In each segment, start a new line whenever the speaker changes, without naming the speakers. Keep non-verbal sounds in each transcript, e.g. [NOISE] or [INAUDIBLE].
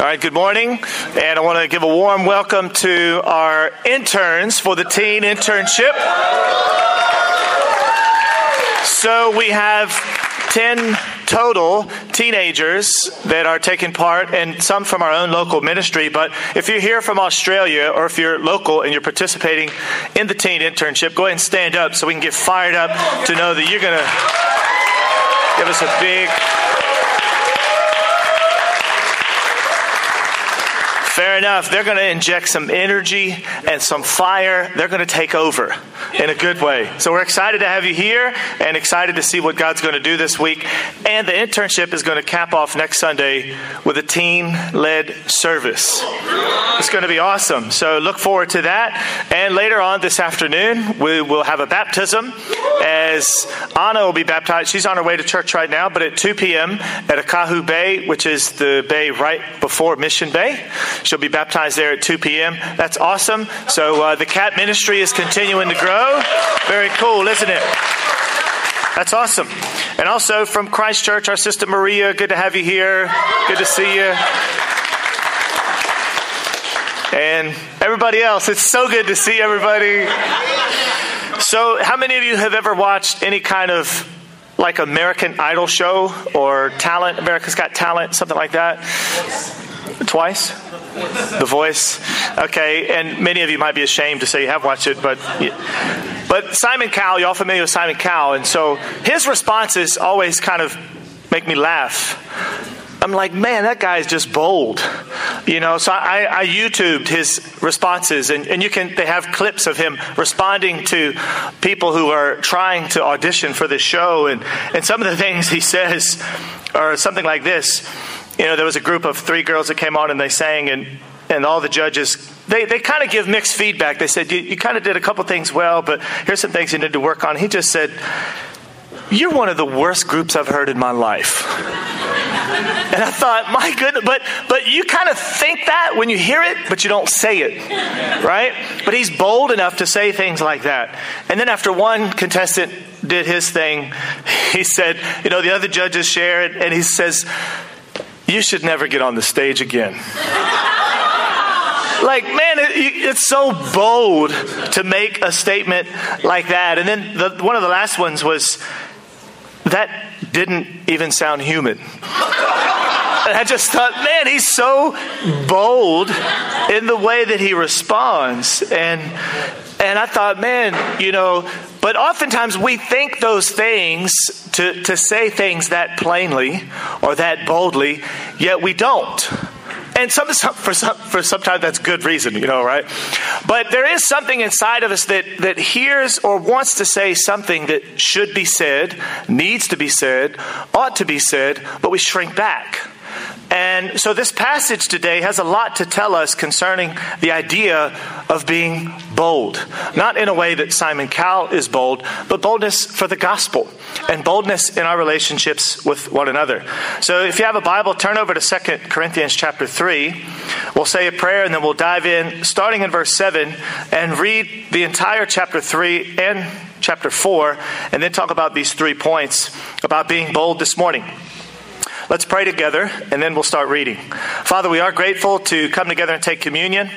All right, good morning. And I want to give a warm welcome to our interns for the teen internship. So we have 10 total teenagers that are taking part, and some from our own local ministry. But if you're here from Australia or if you're local and you're participating in the teen internship, go ahead and stand up so we can get fired up to know that you're going to give us a big Fair enough. They're going to inject some energy and some fire. They're going to take over in a good way. So we're excited to have you here and excited to see what God's going to do this week. And the internship is going to cap off next Sunday with a teen led service. It's going to be awesome. So look forward to that. And later on this afternoon, we will have a baptism as Anna will be baptized. She's on her way to church right now, but at 2 p.m. at Okahu Bay, which is the bay right before Mission Bay. She'll be baptized there at 2 p.m. That's awesome. So uh, the cat ministry is continuing to grow. Very cool, isn't it? That's awesome. And also from Christchurch, our sister Maria, good to have you here. Good to see you. And everybody else, it's so good to see everybody. So, how many of you have ever watched any kind of like American Idol show or Talent, America's Got Talent, something like that? Twice? The Voice. Okay, and many of you might be ashamed to say you have watched it, but but Simon Cowell, y'all familiar with Simon Cowell, and so his responses always kind of make me laugh. I'm like, man, that guy is just bold, you know. So I, I YouTubed his responses, and, and you can they have clips of him responding to people who are trying to audition for this show, and and some of the [LAUGHS] things he says are something like this you know, there was a group of three girls that came on and they sang, and, and all the judges, they, they kind of give mixed feedback. They said, you, you kind of did a couple things well, but here's some things you need to work on. He just said, You're one of the worst groups I've heard in my life. [LAUGHS] And I thought, my goodness, but but you kind of think that when you hear it, but you don't say it, right? But he's bold enough to say things like that. And then after one contestant did his thing, he said, you know, the other judges share it, and he says, you should never get on the stage again. like, man, it, it's so bold to make a statement like that. And then the, one of the last ones was, that didn't even sound human. And I just thought, man, he's so bold in the way that he responds. And and I thought, man, you know, but oftentimes we think those things to, to say things that plainly or that boldly, yet we don't. And some, [LAUGHS] for, some, for sometimes that's good reason, you know, right? But there is something inside of us that, that hears or wants to say something that should be said, needs to be said, ought to be said, but we shrink back. And so this passage today has a lot to tell us concerning the idea of being bold. Not in a way that Simon Cowell is bold, but boldness for the gospel and boldness in our relationships with one another. So if you have a Bible, turn over to 2 Corinthians chapter 3. We'll say a prayer and then we'll dive in, starting in verse 7, and read the entire chapter 3 and chapter 4, and then talk about these three points about being bold this morning. Let's pray together and then we'll start reading. Father, we are grateful to come together and take communion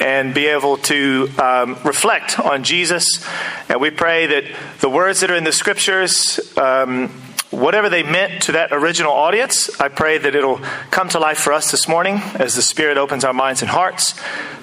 and be able to um, reflect on Jesus. And we pray that the words that are in the scriptures, um, whatever they meant to that original audience, I pray that it'll come to life for us this morning as the Spirit opens our minds and hearts.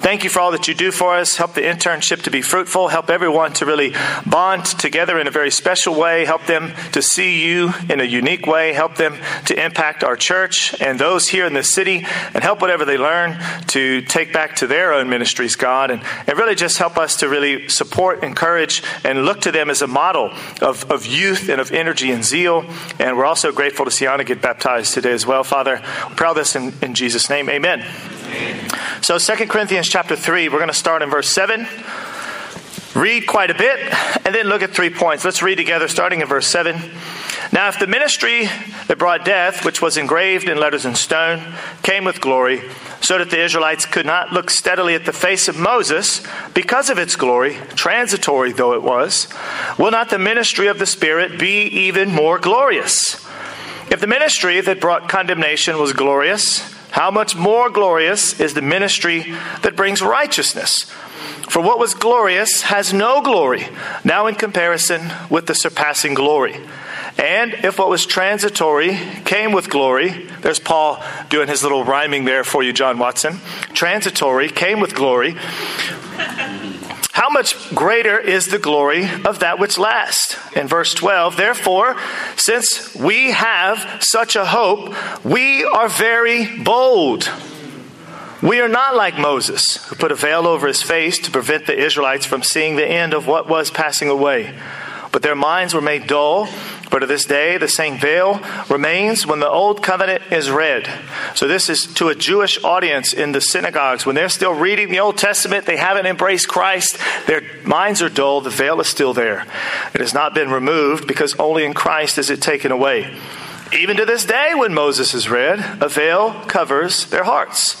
Thank you for all that you do for us. Help the internship to be fruitful. Help everyone to really bond together in a very special way. Help them to see you in a unique way. Help them to impact our church and those here in the city and help whatever they learn to take back to their own ministries, God. And, and really just help us to really support, encourage, and look to them as a model of, of youth and of energy and zeal. And we're also grateful to see Anna get baptized today as well. Father, we pray this in, in Jesus' name. Amen. Amen. So 2 Corinthians chapter 3, we're going to start in verse 7. Read quite a bit and then look at three points. Let's read together starting in verse 7. Now, if the ministry that brought death, which was engraved in letters in stone, came with glory, so that the Israelites could not look steadily at the face of Moses because of its glory, transitory though it was, will not the ministry of the Spirit be even more glorious? If the ministry that brought condemnation was glorious, how much more glorious is the ministry that brings righteousness? For what was glorious has no glory, now in comparison with the surpassing glory. And if what was transitory came with glory, there's Paul doing his little rhyming there for you, John Watson. Transitory came with glory. How much greater is the glory of that which lasts? In verse 12, therefore, since we have such a hope, we are very bold. We are not like Moses, who put a veil over his face to prevent the Israelites from seeing the end of what was passing away. But their minds were made dull for to this day, the same veil remains when the Old Covenant is read. So, this is to a Jewish audience in the synagogues. When they're still reading the Old Testament, they haven't embraced Christ, their minds are dull, the veil is still there. It has not been removed because only in Christ is it taken away. Even to this day, when Moses is read, a veil covers their hearts.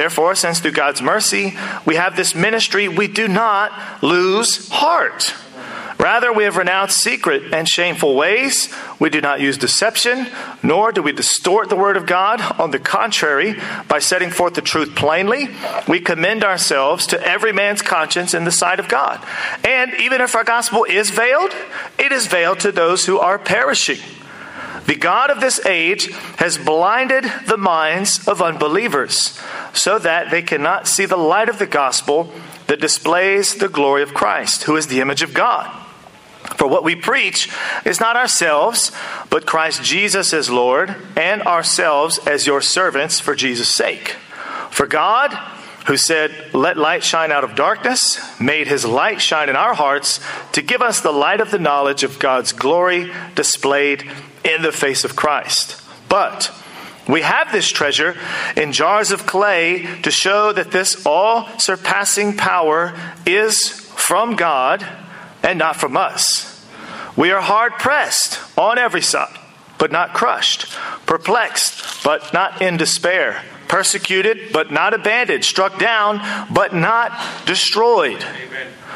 Therefore, since through God's mercy we have this ministry, we do not lose heart. Rather, we have renounced secret and shameful ways. We do not use deception, nor do we distort the word of God. On the contrary, by setting forth the truth plainly, we commend ourselves to every man's conscience in the sight of God. And even if our gospel is veiled, it is veiled to those who are perishing. The God of this age has blinded the minds of unbelievers so that they cannot see the light of the gospel that displays the glory of Christ, who is the image of God. For what we preach is not ourselves, but Christ Jesus as Lord, and ourselves as your servants for Jesus' sake. For God, who said, Let light shine out of darkness, made his light shine in our hearts to give us the light of the knowledge of God's glory displayed in the face of Christ. But we have this treasure in jars of clay to show that this all surpassing power is from God and not from us. We are hard pressed on every side, but not crushed, perplexed, but not in despair, persecuted, but not abandoned, struck down, but not destroyed. Amen.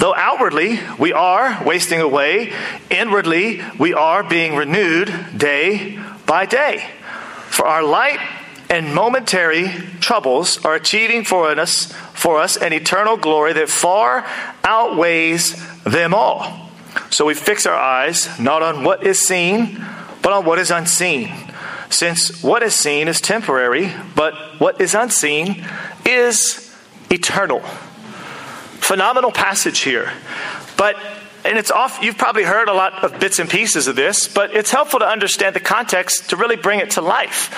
Though outwardly we are wasting away, inwardly we are being renewed day by day. For our light and momentary troubles are achieving for us, for us an eternal glory that far outweighs them all. So we fix our eyes not on what is seen, but on what is unseen. Since what is seen is temporary, but what is unseen is eternal phenomenal passage here. But and it's off you've probably heard a lot of bits and pieces of this but it's helpful to understand the context to really bring it to life.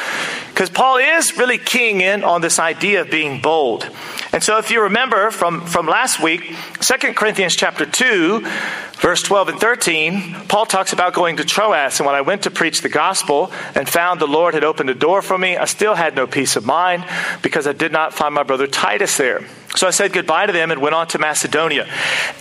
Because paul is really keying in on this idea of being bold. And so if you remember from, from last week 2 corinthians chapter 2 verse 12 and 13 paul talks about going to troas. And when i went to preach the gospel and found the lord had opened a door for me i still had no peace of mind because i did not find my brother titus there so I said goodbye to them and went on to Macedonia.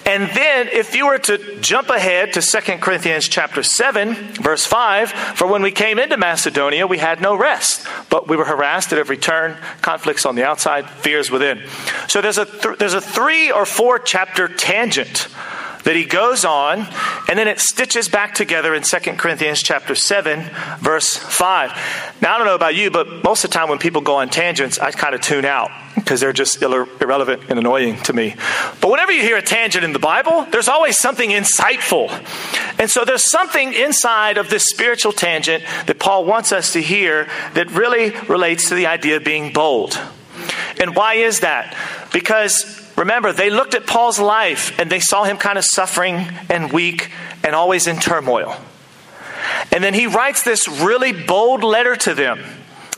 And then if you were to jump ahead to 2 Corinthians chapter 7, verse 5, for when we came into Macedonia, we had no rest, but we were harassed at every turn, conflicts on the outside, fears within. So there's a th- there's a 3 or 4 chapter tangent that he goes on and then it stitches back together in 2 Corinthians chapter 7 verse 5. Now I don't know about you but most of the time when people go on tangents I kind of tune out because they're just irrelevant and annoying to me. But whenever you hear a tangent in the Bible, there's always something insightful. And so there's something inside of this spiritual tangent that Paul wants us to hear that really relates to the idea of being bold. And why is that? Because Remember, they looked at Paul's life and they saw him kind of suffering and weak and always in turmoil. And then he writes this really bold letter to them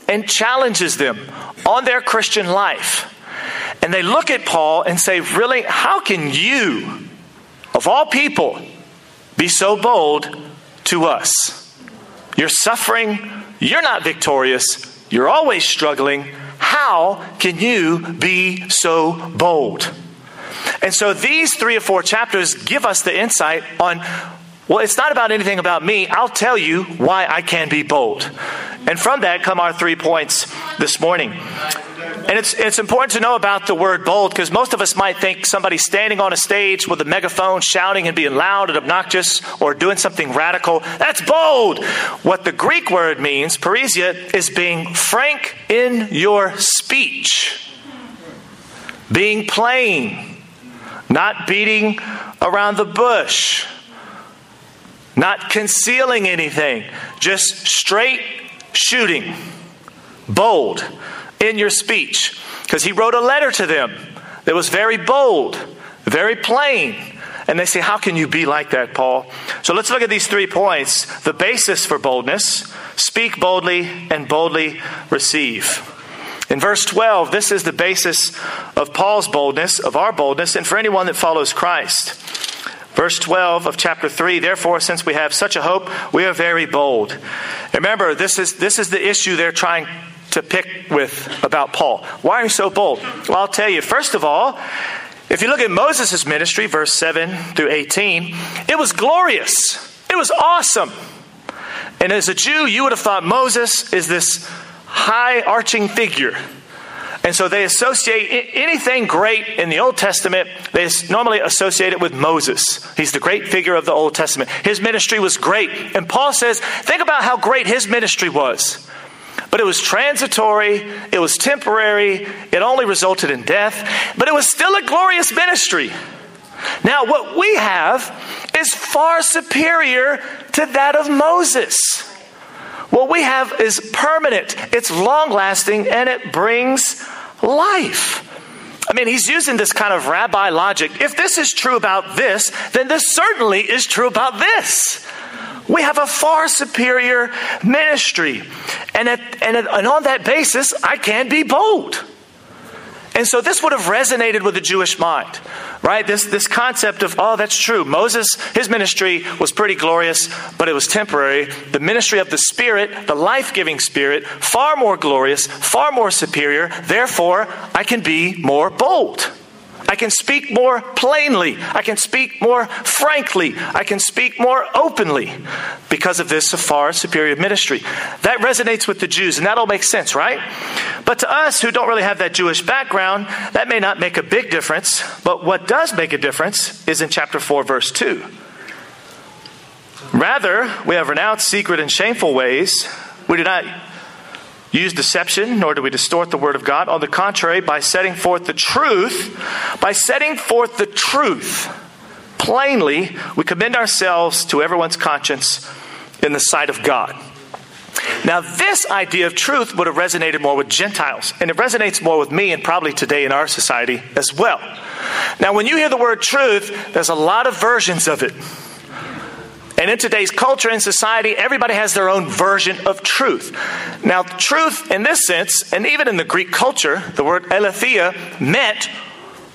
and challenges them on their Christian life. And they look at Paul and say, Really, how can you, of all people, be so bold to us? You're suffering, you're not victorious, you're always struggling how can you be so bold? And so these three or four chapters give us the insight on well, it's not about anything about me. I'll tell you why I can be bold. And from that come our three points this morning. And it's, it's important to know about the word bold because most of us might think somebody standing on a stage with a megaphone shouting and being loud and obnoxious or doing something radical. That's bold. What the Greek word means, parrhesia, is being frank in your speech, being plain, not beating around the bush, not concealing anything, just straight shooting, bold in your speech. Because he wrote a letter to them that was very bold, very plain. And they say, How can you be like that, Paul? So let's look at these three points the basis for boldness speak boldly and boldly receive. In verse 12, this is the basis of Paul's boldness, of our boldness, and for anyone that follows Christ. Verse 12 of chapter 3 Therefore, since we have such a hope, we are very bold. Remember, this is, this is the issue they're trying to pick with about Paul. Why are you so bold? Well, I'll tell you. First of all, if you look at Moses' ministry, verse 7 through 18, it was glorious. It was awesome. And as a Jew, you would have thought Moses is this high arching figure. And so they associate anything great in the Old Testament, they normally associate it with Moses. He's the great figure of the Old Testament. His ministry was great. And Paul says, think about how great his ministry was. But it was transitory, it was temporary, it only resulted in death, but it was still a glorious ministry. Now, what we have is far superior to that of Moses. What we have is permanent, it's long lasting, and it brings life. I mean, he's using this kind of rabbi logic. If this is true about this, then this certainly is true about this. We have a far superior ministry. And, at, and, at, and on that basis, I can be bold. And so this would have resonated with the Jewish mind, right? This, this concept of, oh, that's true. Moses, his ministry was pretty glorious, but it was temporary. The ministry of the Spirit, the life giving Spirit, far more glorious, far more superior. Therefore, I can be more bold. I can speak more plainly. I can speak more frankly. I can speak more openly because of this far superior ministry. That resonates with the Jews, and that all makes sense, right? But to us who don't really have that Jewish background, that may not make a big difference. But what does make a difference is in chapter 4, verse 2. Rather, we have renounced secret and shameful ways. We do not use deception, nor do we distort the word of God. On the contrary, by setting forth the truth, by setting forth the truth plainly, we commend ourselves to everyone's conscience in the sight of God. Now, this idea of truth would have resonated more with Gentiles, and it resonates more with me and probably today in our society as well. Now, when you hear the word truth, there's a lot of versions of it. And in today's culture and society, everybody has their own version of truth. Now, truth in this sense, and even in the Greek culture, the word aletheia meant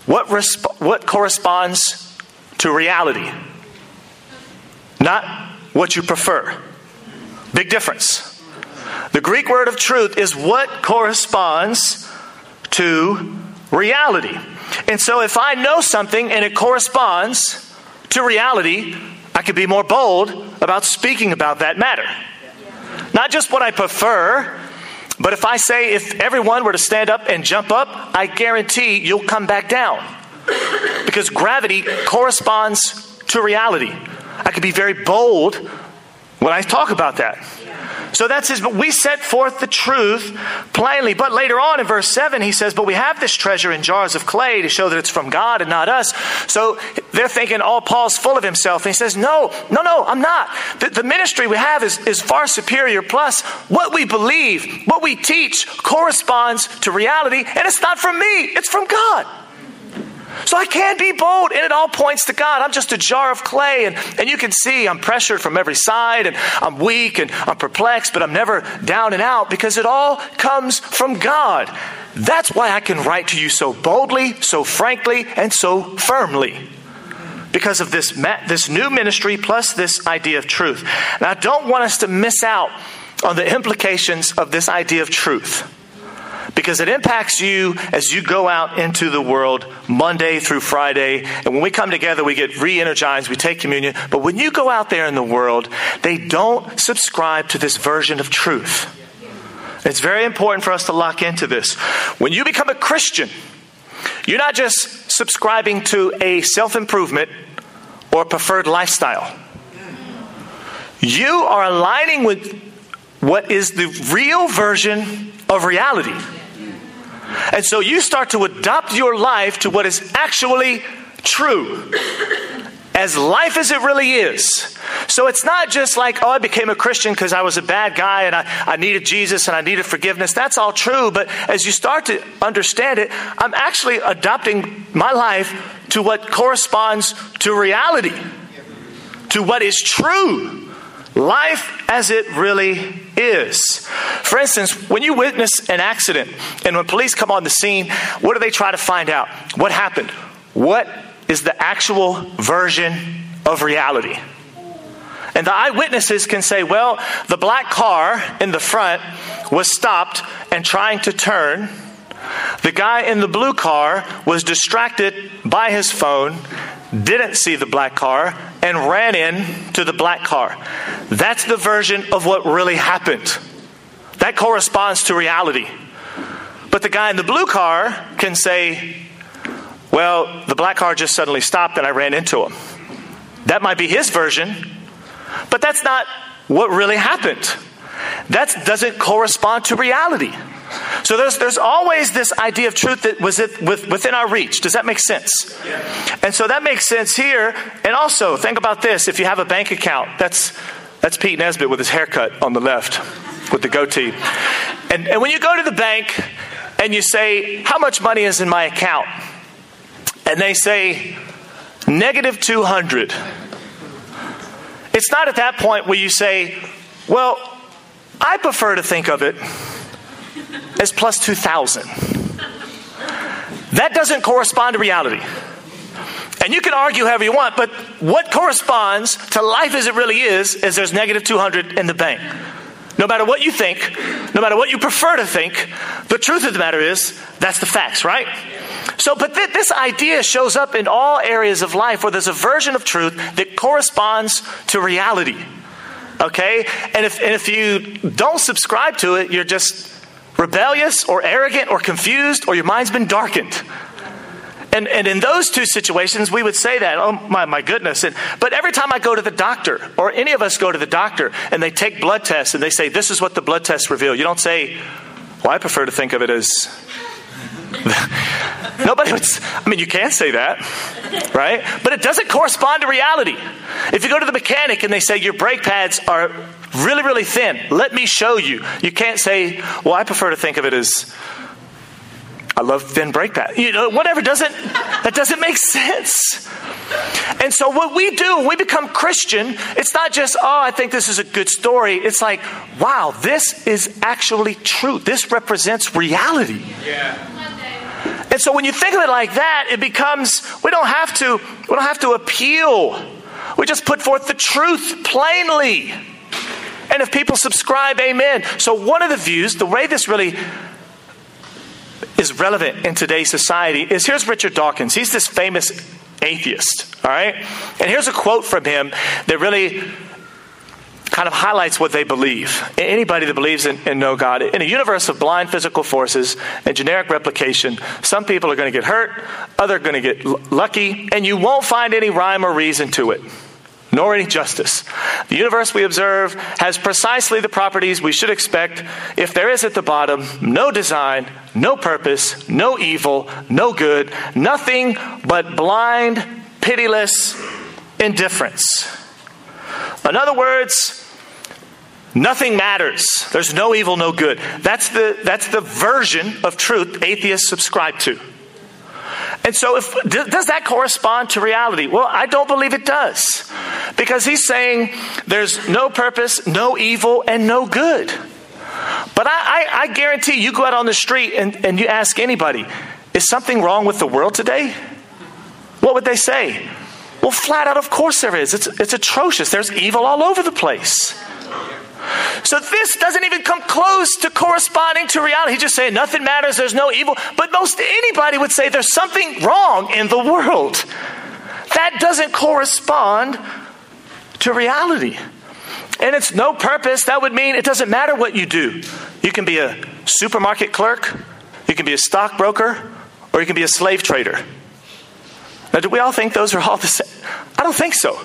what, resp- what corresponds to reality, not what you prefer. Big difference. The Greek word of truth is what corresponds to reality. And so if I know something and it corresponds to reality, I could be more bold about speaking about that matter. Not just what I prefer, but if I say if everyone were to stand up and jump up, I guarantee you'll come back down. Because gravity corresponds to reality. I could be very bold when I talk about that. So that's his, but we set forth the truth plainly. But later on in verse 7, he says, But we have this treasure in jars of clay to show that it's from God and not us. So they're thinking, Oh, Paul's full of himself. And he says, No, no, no, I'm not. The, the ministry we have is, is far superior. Plus, what we believe, what we teach corresponds to reality. And it's not from me, it's from God. So I can't be bold, and it all points to God. I'm just a jar of clay, and, and you can see I'm pressured from every side, and I'm weak, and I'm perplexed, but I'm never down and out because it all comes from God. That's why I can write to you so boldly, so frankly, and so firmly. Because of this, this new ministry plus this idea of truth. Now, I don't want us to miss out on the implications of this idea of truth because it impacts you as you go out into the world Monday through Friday. And when we come together, we get re energized, we take communion. But when you go out there in the world, they don't subscribe to this version of truth. It's very important for us to lock into this. When you become a Christian, you're not just subscribing to a self improvement or preferred lifestyle. You are aligning with what is the real version of reality. And so you start to adopt your life to what is actually true. As life as it really is. So it's not just like, oh, I became a Christian because I was a bad guy and I, I needed Jesus and I needed forgiveness. That's all true. But as you start to understand it, I'm actually adopting my life to what corresponds to reality, to what is true. Life as it really is. For instance, when you witness an accident and when police come on the scene, what do they try to find out? What happened? What is the actual version of reality? And the eyewitnesses can say, well, the black car in the front was stopped and trying to turn. The guy in the blue car was distracted by his phone, didn't see the black car, and ran in to the black car. That's the version of what really happened. That corresponds to reality. But the guy in the blue car can say, well, the black car just suddenly stopped and I ran into him. That might be his version, but that's not what really happened. That doesn't correspond to reality. So there's, there's always this idea of truth that was it, with, within our reach. Does that make sense? Yeah. And so that makes sense here. And also, think about this if you have a bank account, that's, that's Pete Nesbitt with his haircut on the left, with the goatee. And, and when you go to the bank and you say, How much money is in my account? And they say, Negative 200. It's not at that point where you say, Well, I prefer to think of it as 2,000. That doesn't correspond to reality. And you can argue however you want, but what corresponds to life as it really is, is there's negative 200 in the bank. No matter what you think, no matter what you prefer to think, the truth of the matter is that's the facts, right? So, but th- this idea shows up in all areas of life where there's a version of truth that corresponds to reality. Okay? And if, and if you don't subscribe to it, you're just rebellious or arrogant or confused or your mind's been darkened. And, and in those two situations, we would say that, oh my, my goodness. And, but every time I go to the doctor, or any of us go to the doctor, and they take blood tests and they say, this is what the blood tests reveal, you don't say, well, I prefer to think of it as. [LAUGHS] Nobody would, I mean, you can say that, right? But it doesn't correspond to reality. If you go to the mechanic and they say your brake pads are really, really thin. Let me show you. You can't say, well, I prefer to think of it as I love thin brake pads. You know, whatever doesn't that doesn't make sense. And so what we do when we become Christian, it's not just, oh, I think this is a good story. It's like, wow, this is actually true. This represents reality. Yeah. And so when you think of it like that, it becomes we don't have to we don't have to appeal. We just put forth the truth plainly. And if people subscribe, amen. So, one of the views, the way this really is relevant in today's society is here's Richard Dawkins. He's this famous atheist, all right? And here's a quote from him that really kind of highlights what they believe. Anybody that believes in, in no God, in a universe of blind physical forces and genetic replication, some people are going to get hurt, others are going to get l- lucky, and you won't find any rhyme or reason to it nor any justice. The universe we observe has precisely the properties we should expect if there is at the bottom no design, no purpose, no evil, no good, nothing but blind, pitiless indifference. In other words, nothing matters. There's no evil, no good. That's the, that's the version of truth atheists subscribe to. And so, if, does that correspond to reality? Well, I don't believe it does. Because he's saying there's no purpose, no evil, and no good. But I, I, I guarantee you go out on the street and, and you ask anybody, is something wrong with the world today? What would they say? Well, flat out, of course there is. It's, it's atrocious. There's evil all over the place. So this doesn't even come close to corresponding to reality. He's just saying nothing matters, there's no evil. But most anybody would say there's something wrong in the world. That doesn't correspond to reality. And it's no purpose. That would mean it doesn't matter what you do. You can be a supermarket clerk, you can be a stockbroker, or you can be a slave trader. Now, do we all think those are all the same? I don't think so.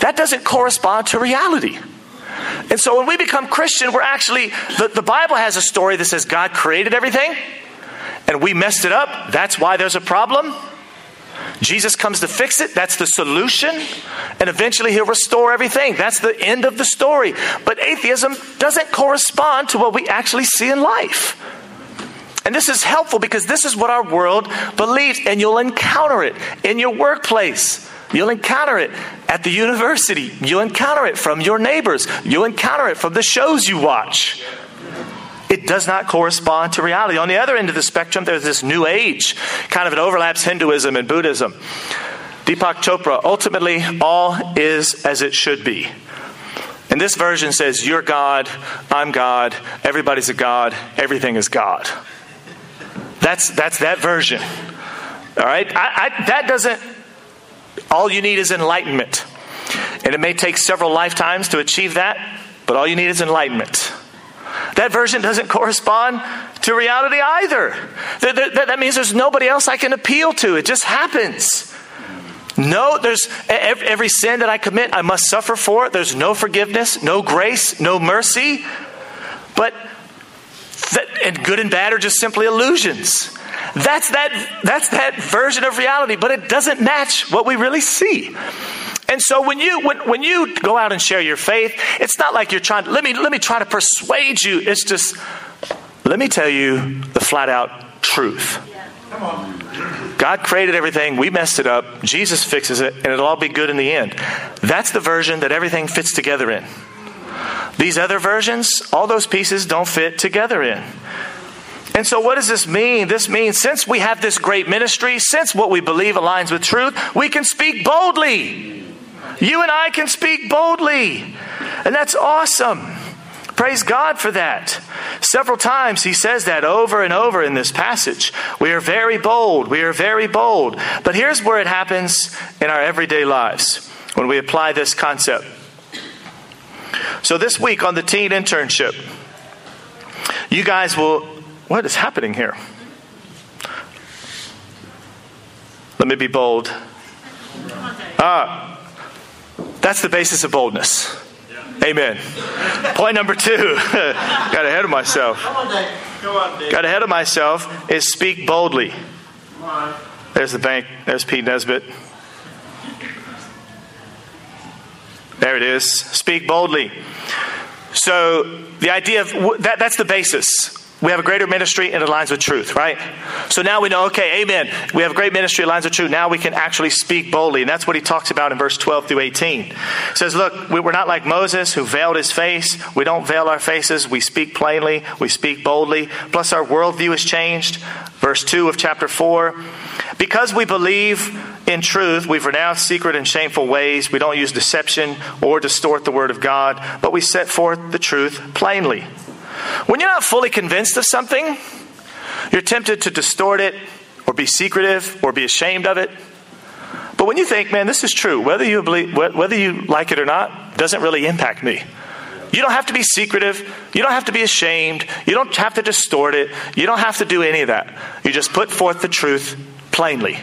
That doesn't correspond to reality. And so when we become Christian, we're actually, the, the Bible has a story that says God created everything and we messed it up. That's why there's a problem. Jesus comes to fix it. That's the solution. And eventually he'll restore everything. That's the end of the story. But atheism doesn't correspond to what we actually see in life. And this is helpful because this is what our world believes, and you'll encounter it in your workplace. You'll encounter it at the university. You'll encounter it from your neighbors. You'll encounter it from the shows you watch. It does not correspond to reality. On the other end of the spectrum, there's this new age, kind of it overlaps Hinduism and Buddhism. Deepak Chopra, ultimately, all is as it should be. And this version says, You're God, I'm God, everybody's a God, everything is God. That's, that's that version. All right? I, I, that doesn't all you need is enlightenment. And it may take several lifetimes to achieve that, but all you need is enlightenment. That version doesn't correspond to reality either. That, that, that, means there's nobody else I can appeal to. It just happens. No, there's every, every sin that I commit, I must suffer for it. There's no forgiveness, no grace, no mercy. But that, and good and bad are just simply illusions. That's that, that's that version of reality, but it doesn't match what we really see. And so when you when, when you go out and share your faith, it's not like you're trying to let me let me try to persuade you. It's just let me tell you the flat out truth. God created everything, we messed it up, Jesus fixes it, and it'll all be good in the end. That's the version that everything fits together in. These other versions, all those pieces don't fit together in. And so, what does this mean? This means since we have this great ministry, since what we believe aligns with truth, we can speak boldly. You and I can speak boldly. And that's awesome. Praise God for that. Several times he says that over and over in this passage. We are very bold. We are very bold. But here's where it happens in our everyday lives when we apply this concept. So, this week on the teen internship, you guys will what is happening here? Let me be bold. Ah, that's the basis of boldness. Amen. Point number two, [LAUGHS] got ahead of myself. Got ahead of myself is speak boldly. There's the bank. There's Pete Nesbitt. There it is. Speak boldly. So the idea of that, that's the basis. We have a greater ministry and it aligns with truth, right? So now we know, okay, amen. We have a great ministry, aligns with truth. Now we can actually speak boldly. And that's what he talks about in verse 12 through 18. He says, look, we're not like Moses who veiled his face. We don't veil our faces. We speak plainly. We speak boldly. Plus our worldview has changed. Verse 2 of chapter 4. Because we believe in truth, we've renounced secret and shameful ways. We don't use deception or distort the word of God, but we set forth the truth plainly. When you're not fully convinced of something, you're tempted to distort it or be secretive or be ashamed of it. But when you think, man, this is true, whether you believe, whether you like it or not, doesn't really impact me. You don't have to be secretive. You don't have to be ashamed. You don't have to distort it. You don't have to do any of that. You just put forth the truth plainly.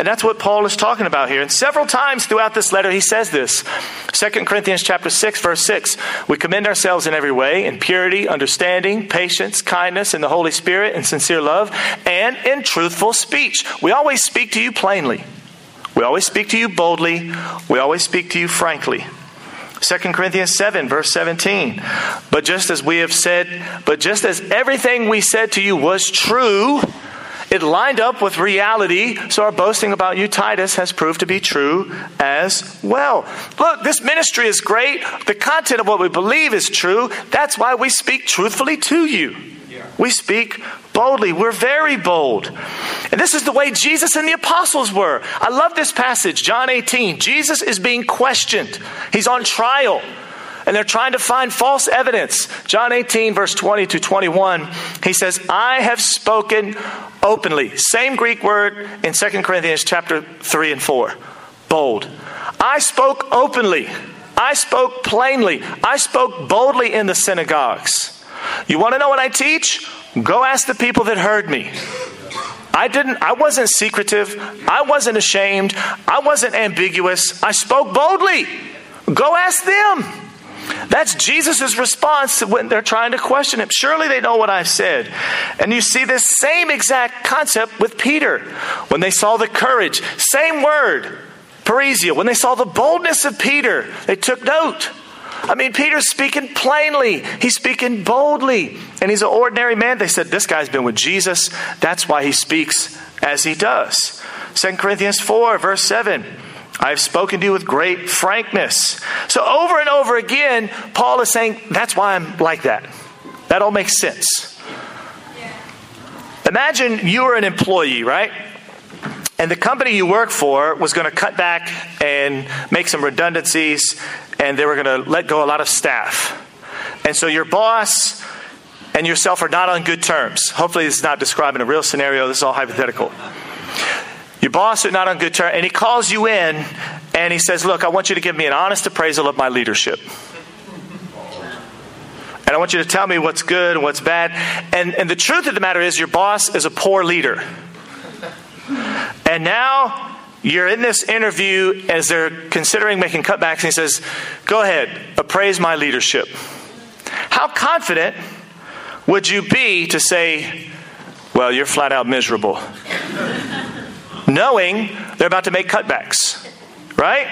And that's what Paul is talking about here. And several times throughout this letter, he says this. 2 Corinthians chapter 6, verse 6. We commend ourselves in every way, in purity, understanding, patience, kindness, in the Holy Spirit, and sincere love, and in truthful speech. We always speak to you plainly. We always speak to you boldly. We always speak to you frankly. 2 Corinthians 7, verse 17. But just as we have said, but just as everything we said to you was true, it lined up with reality, so our boasting about you, Titus, has proved to be true as well. Look, this ministry is great. The content of what we believe is true. That's why we speak truthfully to you. We speak boldly. We're very bold. And this is the way Jesus and the apostles were. I love this passage, John 18. Jesus is being questioned, he's on trial and they're trying to find false evidence. John 18, verse 20 to 21, he says, I have spoken openly. Same Greek word in 2 Corinthians chapter 3 and 4. Bold. I spoke openly. I spoke plainly. I spoke boldly in the synagogues. You want to know what I teach? Go ask the people that heard me. I didn't I wasn't secretive. I wasn't ashamed. I wasn't ambiguous. I spoke boldly. Go ask them. That's Jesus' response when they're trying to question him. Surely they know what I've said. And you see this same exact concept with Peter. When they saw the courage, same word, parrhesia. When they saw the boldness of Peter, they took note. I mean, Peter's speaking plainly. He's speaking boldly. And he's an ordinary man. They said, This guy's been with Jesus. That's why he speaks as he does. 2 Corinthians 4, verse 7. I have spoken to you with great frankness. So, over and over again, Paul is saying, That's why I'm like that. That all makes sense. Imagine you were an employee, right? And the company you work for was going to cut back and make some redundancies, and they were going to let go a lot of staff. And so your boss and yourself are not on good terms. Hopefully, this is not describing a real scenario, this is all hypothetical. Your boss are not on good terms, and he calls you in and he says, Look, I want you to give me an honest appraisal of my leadership. And I want you to tell me what's good and what's bad. And, and the truth of the matter is, your boss is a poor leader. And now you're in this interview as they're considering making cutbacks, and he says, Go ahead, appraise my leadership. How confident would you be to say, Well, you're flat out miserable? Knowing they're about to make cutbacks, right?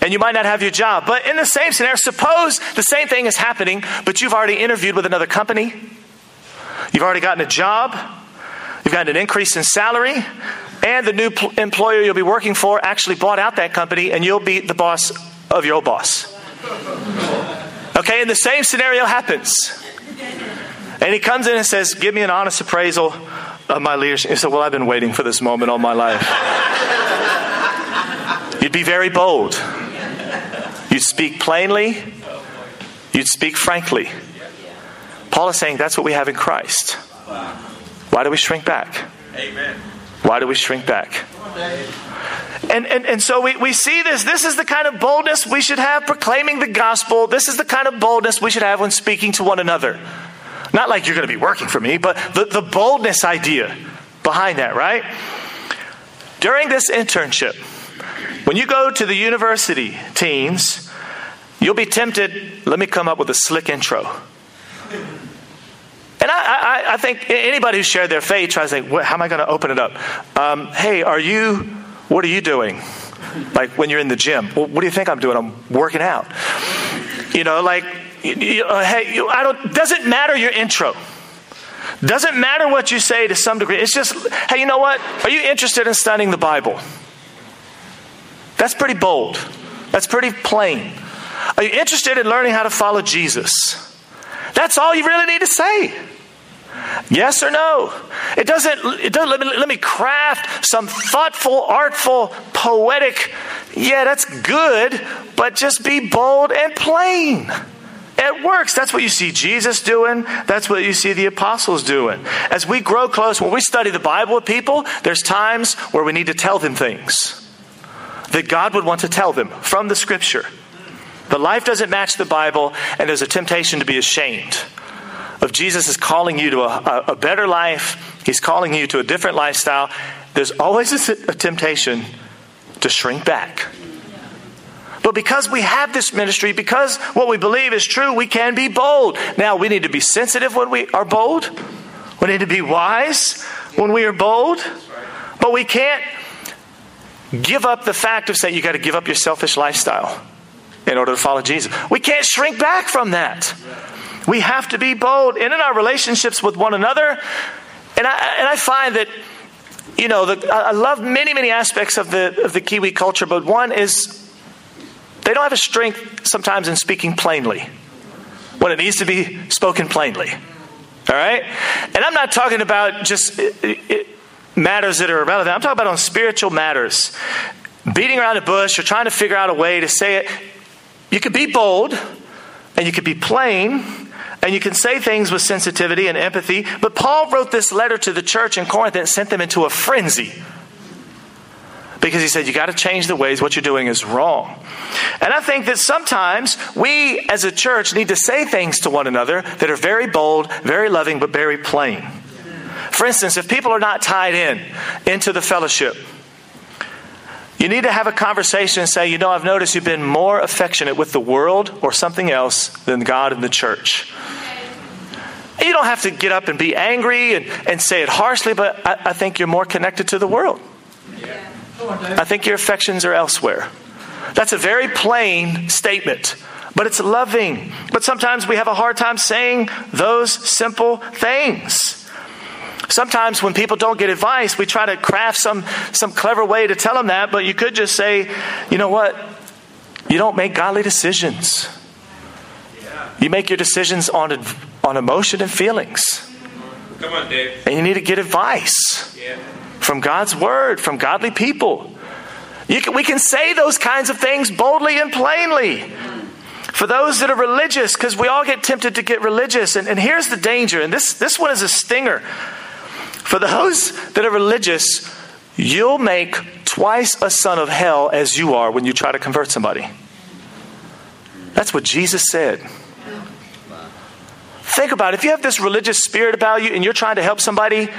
And you might not have your job. But in the same scenario, suppose the same thing is happening, but you've already interviewed with another company, you've already gotten a job, you've gotten an increase in salary, and the new pl- employer you'll be working for actually bought out that company, and you'll be the boss of your old boss. Okay, and the same scenario happens. And he comes in and says, Give me an honest appraisal of my leadership. He said, Well, I've been waiting for this moment all my life. You'd be very bold. You'd speak plainly. You'd speak frankly. Paul is saying that's what we have in Christ. Why do we shrink back? Amen. Why do we shrink back? And, and, and so we, we see this. This is the kind of boldness we should have proclaiming the gospel. This is the kind of boldness we should have when speaking to one another. Not like you're going to be working for me, but the, the boldness idea behind that, right? During this internship, when you go to the university, teens, you'll be tempted, let me come up with a slick intro. And I, I, I think anybody who's shared their faith tries to think, how am I going to open it up? Um, hey, are you, what are you doing? Like when you're in the gym. Well, what do you think I'm doing? I'm working out. You know, like you, uh, hey, you, I don't, doesn't matter your intro. Doesn't matter what you say to some degree. It's just, hey, you know what? Are you interested in studying the Bible? That's pretty bold. That's pretty plain. Are you interested in learning how to follow Jesus? That's all you really need to say. Yes or no? It doesn't, it doesn't let, me, let me craft some thoughtful, artful, poetic, yeah, that's good, but just be bold and plain. It works. That's what you see Jesus doing. That's what you see the apostles doing. As we grow close, when we study the Bible with people, there's times where we need to tell them things that God would want to tell them from the scripture. The life doesn't match the Bible, and there's a temptation to be ashamed of Jesus is calling you to a, a better life. He's calling you to a different lifestyle. There's always a, a temptation to shrink back. But because we have this ministry, because what we believe is true, we can be bold. Now, we need to be sensitive when we are bold. We need to be wise when we are bold. But we can't give up the fact of saying you got to give up your selfish lifestyle in order to follow Jesus. We can't shrink back from that. We have to be bold. And in our relationships with one another, and I, and I find that, you know, the, I love many, many aspects of the, of the Kiwi culture, but one is they don't have a strength sometimes in speaking plainly when it needs to be spoken plainly. All right? And I'm not talking about just it, it, matters that are irrelevant. I'm talking about on spiritual matters. Beating around the bush or trying to figure out a way to say it. You could be bold and you could be plain and you can say things with sensitivity and empathy. But Paul wrote this letter to the church in Corinth and sent them into a frenzy because he said, You got to change the ways. What you're doing is wrong. And I think that sometimes we as a church need to say things to one another that are very bold, very loving, but very plain. For instance, if people are not tied in into the fellowship, you need to have a conversation and say, you know, I've noticed you've been more affectionate with the world or something else than God and the church. You don't have to get up and be angry and, and say it harshly, but I, I think you're more connected to the world. I think your affections are elsewhere. That's a very plain statement, but it's loving. But sometimes we have a hard time saying those simple things. Sometimes when people don't get advice, we try to craft some, some clever way to tell them that, but you could just say, you know what? You don't make godly decisions. You make your decisions on, on emotion and feelings.
Come on, Dave.
And you need to get advice
Yeah.
From God's word, from godly people. Can, we can say those kinds of things boldly and plainly. For those that are religious, because we all get tempted to get religious. And, and here's the danger, and this, this one is a stinger. For those that are religious, you'll make twice a son of hell as you are when you try to convert somebody. That's what Jesus said. Think about it. If you have this religious spirit about you and you're trying to help somebody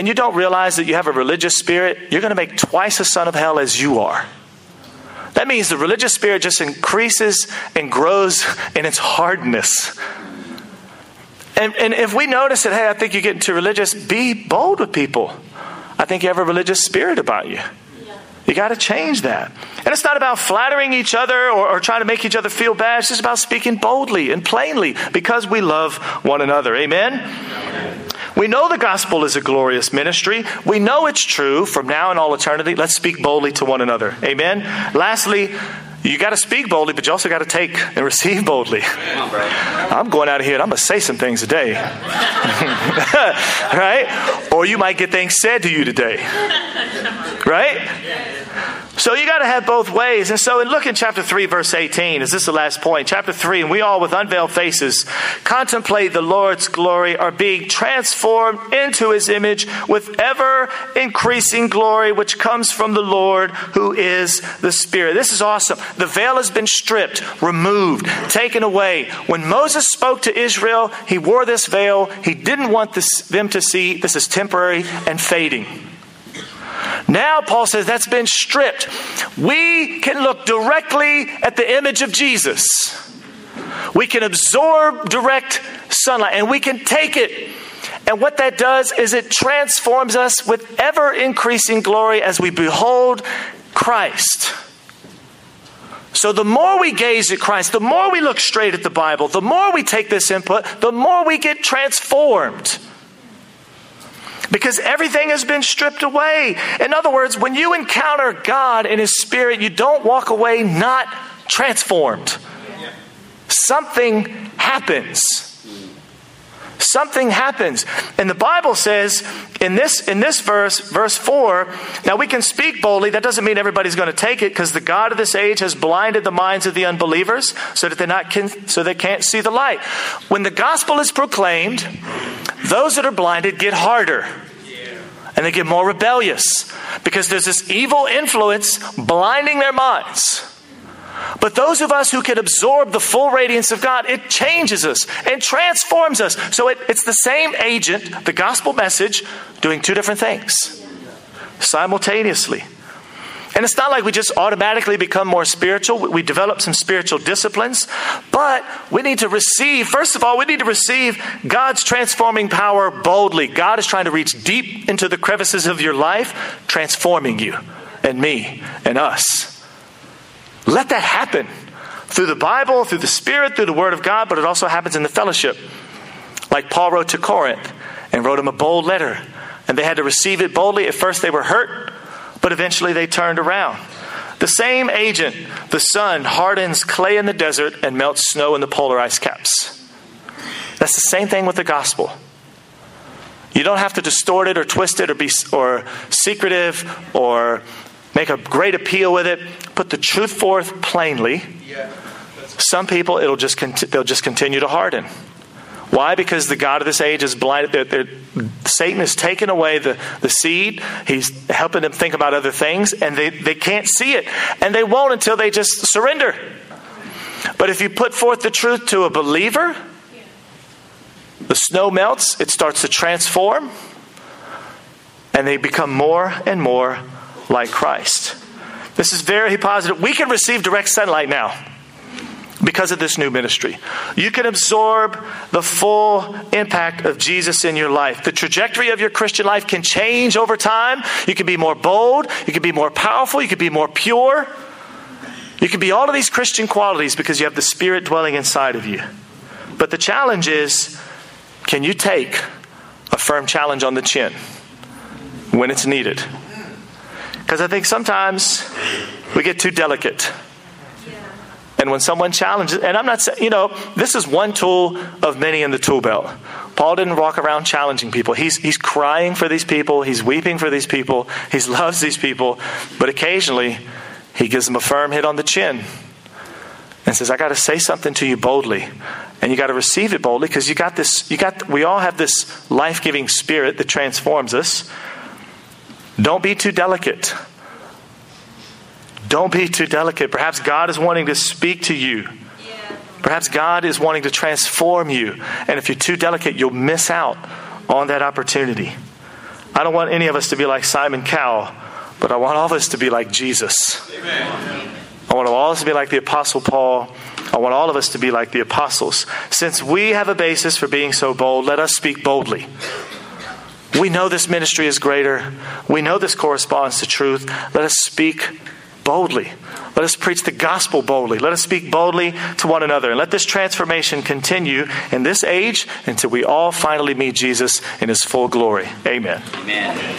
and you don't realize that you have a religious spirit, you're going to make twice a son of hell as you are. That means the religious spirit just increases and grows in its hardness. And, and if we notice that, hey, I think you're getting too religious, be bold with people. I think you have a religious spirit about you. You got to change that. And it's not about flattering each other or, or, trying to make each other feel bad. It's just about speaking boldly and plainly because we love one another. Amen? We know the gospel is a glorious ministry. We know it's true from now and all eternity. Let's speak boldly to one another. Amen? Lastly, you got to speak boldly, but you also got to take and receive boldly. I'm going out of here and I'm going to say some things today. [LAUGHS] right? Or you might get things said to you today. Right? So you got to have both ways. And so, and look in chapter 3, verse 18. Is this the last point? Chapter 3, and we all with unveiled faces contemplate the Lord's glory, are being transformed into his image with ever increasing glory, which comes from the Lord who is the Spirit. This is awesome. The veil has been stripped, removed, taken away. When Moses spoke to Israel, he wore this veil. He didn't want this, them to see this is temporary and fading. Now, Paul says that's been stripped. We can look directly at the image of Jesus. We can absorb direct sunlight and we can take it. And what that does is it transforms us with ever increasing glory as we behold Christ. So, the more we gaze at Christ, the more we look straight at the Bible, the more we take this input, the more we get transformed because everything has been stripped away. In other words, when you encounter God in His Spirit, you don't walk away not transformed. Something happens. Something happens. And the Bible says in this in this verse, verse 4, now we can speak boldly. That doesn't mean everybody's going to take it because the God of this age has blinded the minds of the unbelievers so that they not so they can't see the light. When the gospel is proclaimed, those that are blinded get harder. And they get more rebellious because there's this evil influence blinding their minds. But those of us who can absorb the full radiance of God, it changes us and transforms us. So it, it's the same agent, the gospel message, doing two different things simultaneously. And it's not like we just automatically become more spiritual. We develop some spiritual disciplines, but we need to receive, first of all, we need to receive God's transforming power boldly. God is trying to reach deep into the crevices of your life, transforming you and me and us. Let that happen through the Bible, through the Spirit, through the Word of God, but it also happens in the fellowship. Like Paul wrote to Corinth and wrote him a bold letter, and they had to receive it boldly. At first, they were hurt but eventually they turned around. The same agent, the sun, hardens clay in the desert and melts snow in the polar ice caps. That's the same thing with the gospel. You don't have to distort it or twist it or be or secretive or make a great appeal with it. Put the truth forth plainly. Some people it'll just they'll just continue to harden. Why? Because the God of this age is blinded. They're, they're, Satan has taken away the, the seed. He's helping them think about other things, and they, they can't see it. And they won't until they just surrender. But if you put forth the truth to a believer, the snow melts, it starts to transform, and they become more and more like Christ. This is very positive. We can receive direct sunlight now because of this new ministry. You can absorb the full impact of Jesus in your life. The trajectory of your Christian life can change over time. You can be more bold, you can be more powerful, you can be more pure. You can be all of these Christian qualities because you have the Spirit dwelling inside of you. But the challenge is can you take a firm challenge on the chin when it's needed? Because I think sometimes we get too delicate. And when someone challenges, and I'm not saying, you know, this is one tool of many in the tool belt. Paul didn't walk around challenging people. He's, he's crying for these people, he's weeping for these people, he [LAUGHS] loves these people, but occasionally he gives them a firm hit on the chin and says, I got to say something to you boldly. And you got to receive it boldly because you got this, you got, we all have this life giving spirit that transforms us. Don't be too delicate. Don't be too delicate. Perhaps God is wanting to speak to you. Perhaps God is wanting to transform you. And if you're too delicate, you'll miss out on that opportunity. I don't want any of us to be like Simon Cowell, but I want all of us to be like Jesus. Amen. I want all of us to be like the Apostle Paul. I want all of us to be like the apostles. Since we have a basis for being so bold, let us speak boldly. We know this ministry is greater. We know this corresponds to truth. Let us speak boldly. Let us preach the gospel boldly. Let us speak boldly to one another. And let this transformation continue in this age until we all finally meet Jesus in his full glory. Amen. Amen.